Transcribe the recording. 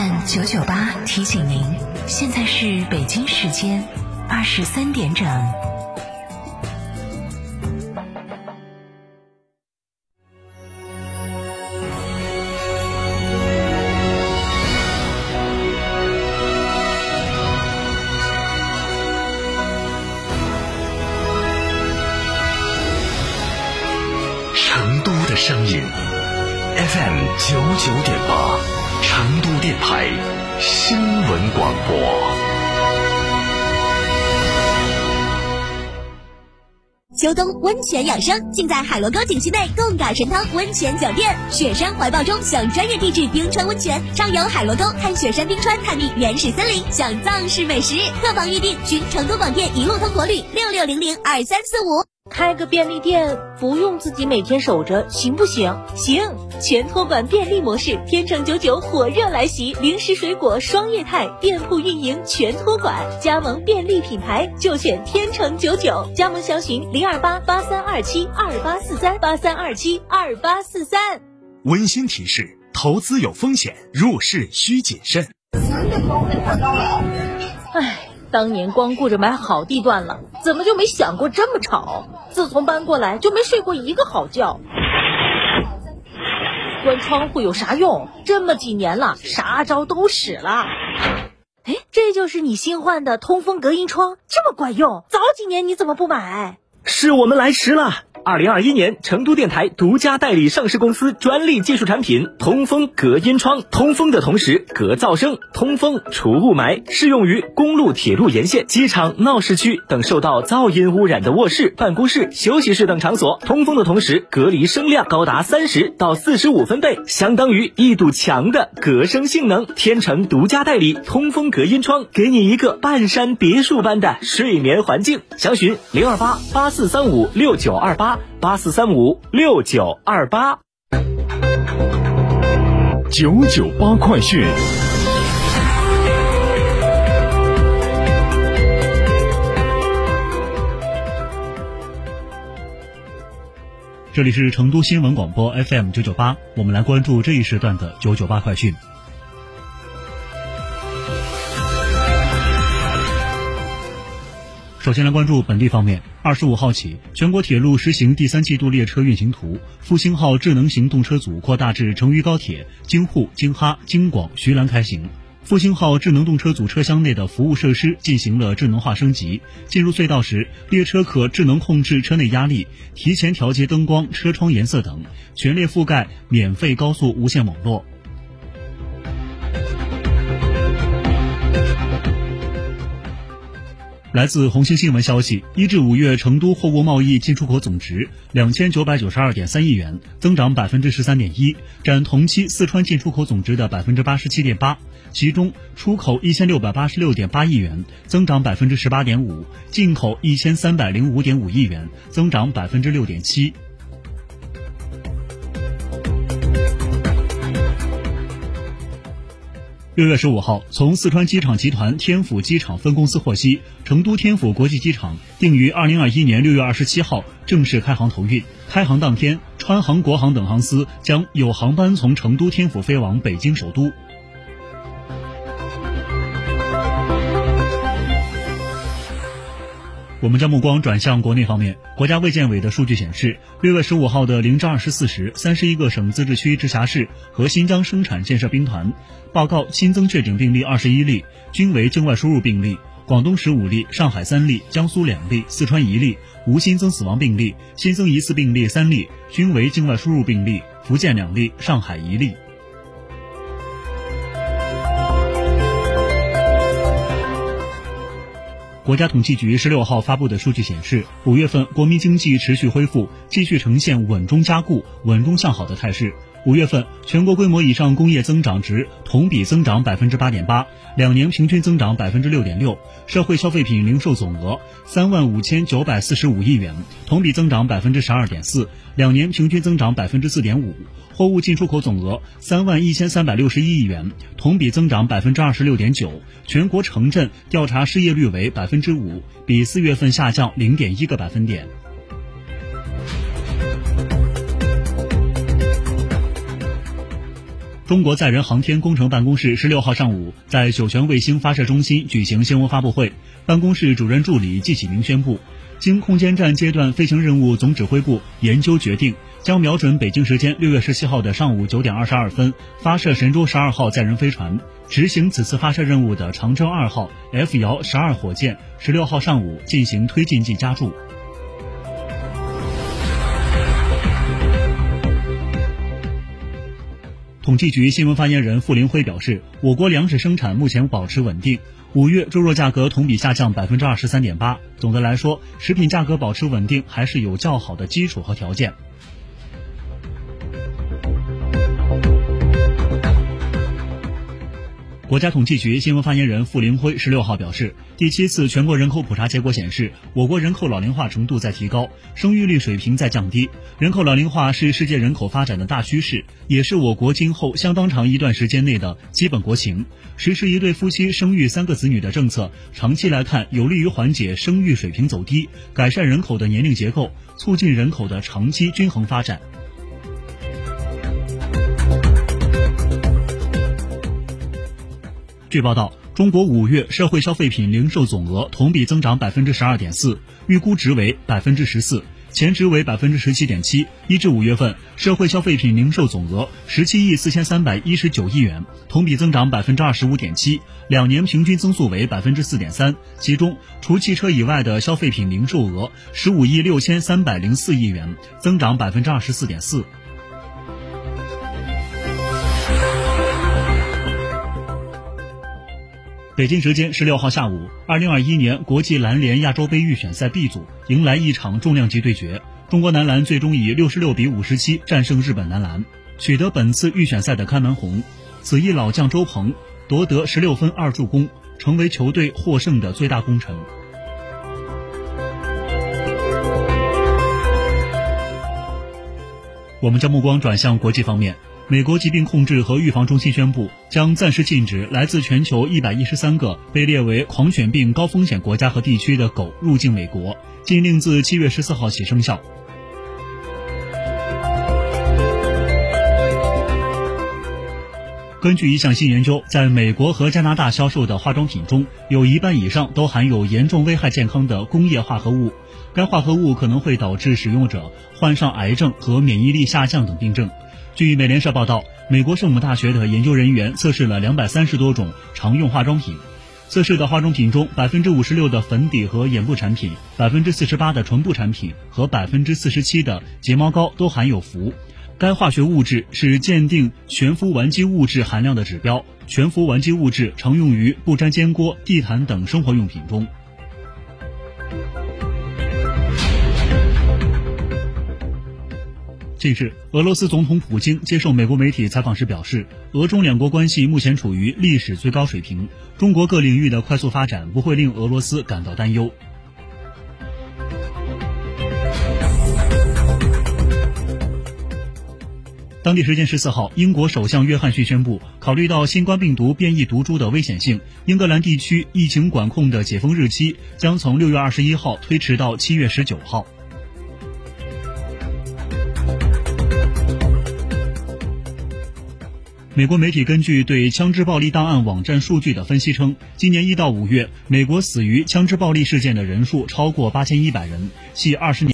FM 九九八提醒您，现在是北京时间二十三点整。成都的声音，FM 九九点八，新闻广播。秋冬温泉养生，尽在海螺沟景区内贡嘎神汤温泉酒店。雪山怀抱中享专业地质冰川温泉，畅游海螺沟，看雪山冰川，探秘原始森林，享藏式美食。客房预订，寻成都广电一路通国旅六六零零二三四五。开个便利店不用自己每天守着，行不行？行！全托管便利模式，天成九九火热来袭，零食水果双业态，店铺运营全托管，加盟便利品牌就选天成九九，加盟详询零二八八三二七二八四三八三二七二八四三。温馨提示：投资有风险，入市需谨慎。唉。当年光顾着买好地段了，怎么就没想过这么吵？自从搬过来就没睡过一个好觉。关窗户有啥用？这么几年了，啥招都使了。哎，这就是你新换的通风隔音窗，这么管用？早几年你怎么不买？是我们来迟了。二零二一年，成都电台独家代理上市公司专利技术产品通风隔音窗，通风的同时隔噪声，通风除雾霾，适用于公路、铁路沿线、机场、闹市区等受到噪音污染的卧室、办公室、休息室等场所。通风的同时隔离声量高达三十到四十五分贝，相当于一堵墙的隔声性能。天成独家代理通风隔音窗，给你一个半山别墅般的睡眠环境。详询零二八八四三五六九二八。八四三五六九二八，九九八快讯。这里是成都新闻广播 FM 九九八，我们来关注这一时段的九九八快讯。首先来关注本地方面。二十五号起，全国铁路实行第三季度列车运行图，复兴号智能型动车组扩大至成渝高铁京沪、京哈、京广、徐兰开行。复兴号智能动车组车厢内的服务设施进行了智能化升级。进入隧道时，列车可智能控制车内压力，提前调节灯光、车窗颜色等，全列覆盖免费高速无线网络。来自红星新闻消息，一至五月成都货物贸易进出口总值两千九百九十二点三亿元，增长百分之十三点一，占同期四川进出口总值的百分之八十七点八。其中，出口一千六百八十六点八亿元，增长百分之十八点五；进口一千三百零五点五亿元，增长百分之六点七。六月十五号，从四川机场集团天府机场分公司获悉，成都天府国际机场定于二零二一年六月二十七号正式开航投运。开航当天，川航、国航等航司将有航班从成都天府飞往北京首都。我们将目光转向国内方面，国家卫健委的数据显示，六月十五号的零至二十四时，三十一个省、自治区、直辖市和新疆生产建设兵团报告新增确诊病例二十一例，均为境外输入病例；广东十五例，上海三例，江苏两例，四川一例，无新增死亡病例，新增疑似病例三例，均为境外输入病例；福建两例，上海一例。国家统计局十六号发布的数据显示，五月份国民经济持续恢复，继续呈现稳中加固、稳中向好的态势。五月份全国规模以上工业增长值同比增长百分之八点八，两年平均增长百分之六点六。社会消费品零售总额三万五千九百四十五亿元，同比增长百分之十二点四，两年平均增长百分之四点五。货物进出口总额三万一千三百六十一亿元，同比增长百分之二十六点九。全国城镇调查失业率为百分之五，比四月份下降零点一个百分点。中国载人航天工程办公室十六号上午在酒泉卫星发射中心举行新闻发布会，办公室主任助理季启明宣布，经空间站阶段飞行任务总指挥部研究决定，将瞄准北京时间六月十七号的上午九点二十二分发射神舟十二号载人飞船。执行此次发射任务的长征二号 F 遥十二火箭十六号上午进行推进剂加注。统计局新闻发言人傅林辉表示，我国粮食生产目前保持稳定，五月猪肉价格同比下降百分之二十三点八。总的来说，食品价格保持稳定还是有较好的基础和条件。国家统计局新闻发言人傅林辉十六号表示，第七次全国人口普查结果显示，我国人口老龄化程度在提高，生育率水平在降低。人口老龄化是世界人口发展的大趋势，也是我国今后相当长一段时间内的基本国情。实施一对夫妻生育三个子女的政策，长期来看有利于缓解生育水平走低，改善人口的年龄结构，促进人口的长期均衡发展。据报道，中国五月社会消费品零售总额同比增长百分之十二点四，预估值为百分之十四，前值为百分之十七点七。一至五月份，社会消费品零售总额十七亿四千三百一十九亿元，同比增长百分之二十五点七，两年平均增速为百分之四点三。其中，除汽车以外的消费品零售额十五亿六千三百零四亿元，增长百分之二十四点四。北京时间十六号下午，二零二一年国际篮联亚洲杯预选赛 B 组迎来一场重量级对决。中国男篮最终以六十六比五十七战胜日本男篮，取得本次预选赛的开门红。此役老将周鹏夺得十六分二助攻，成为球队获胜的最大功臣。我们将目光转向国际方面。美国疾病控制和预防中心宣布，将暂时禁止来自全球一百一十三个被列为狂犬病高风险国家和地区的狗入境美国。禁令自七月十四号起生效。根据一项新研究，在美国和加拿大销售的化妆品中，有一半以上都含有严重危害健康的工业化合物。该化合物可能会导致使用者患上癌症和免疫力下降等病症。据美联社报道，美国圣母大学的研究人员测试了两百三十多种常用化妆品，测试的化妆品中，百分之五十六的粉底和眼部产品，百分之四十八的唇部产品和百分之四十七的睫毛膏都含有氟。该化学物质是鉴定全氟烷基物质含量的指标。全氟烷基物质常用于不粘煎锅、地毯等生活用品中。近日，俄罗斯总统普京接受美国媒体采访时表示，俄中两国关系目前处于历史最高水平，中国各领域的快速发展不会令俄罗斯感到担忧。当地时间十四号，英国首相约翰逊宣布，考虑到新冠病毒变异毒株的危险性，英格兰地区疫情管控的解封日期将从六月二十一号推迟到七月十九号。美国媒体根据对枪支暴力档案网站数据的分析称，今年一到五月，美国死于枪支暴力事件的人数超过八千一百人，系二十年。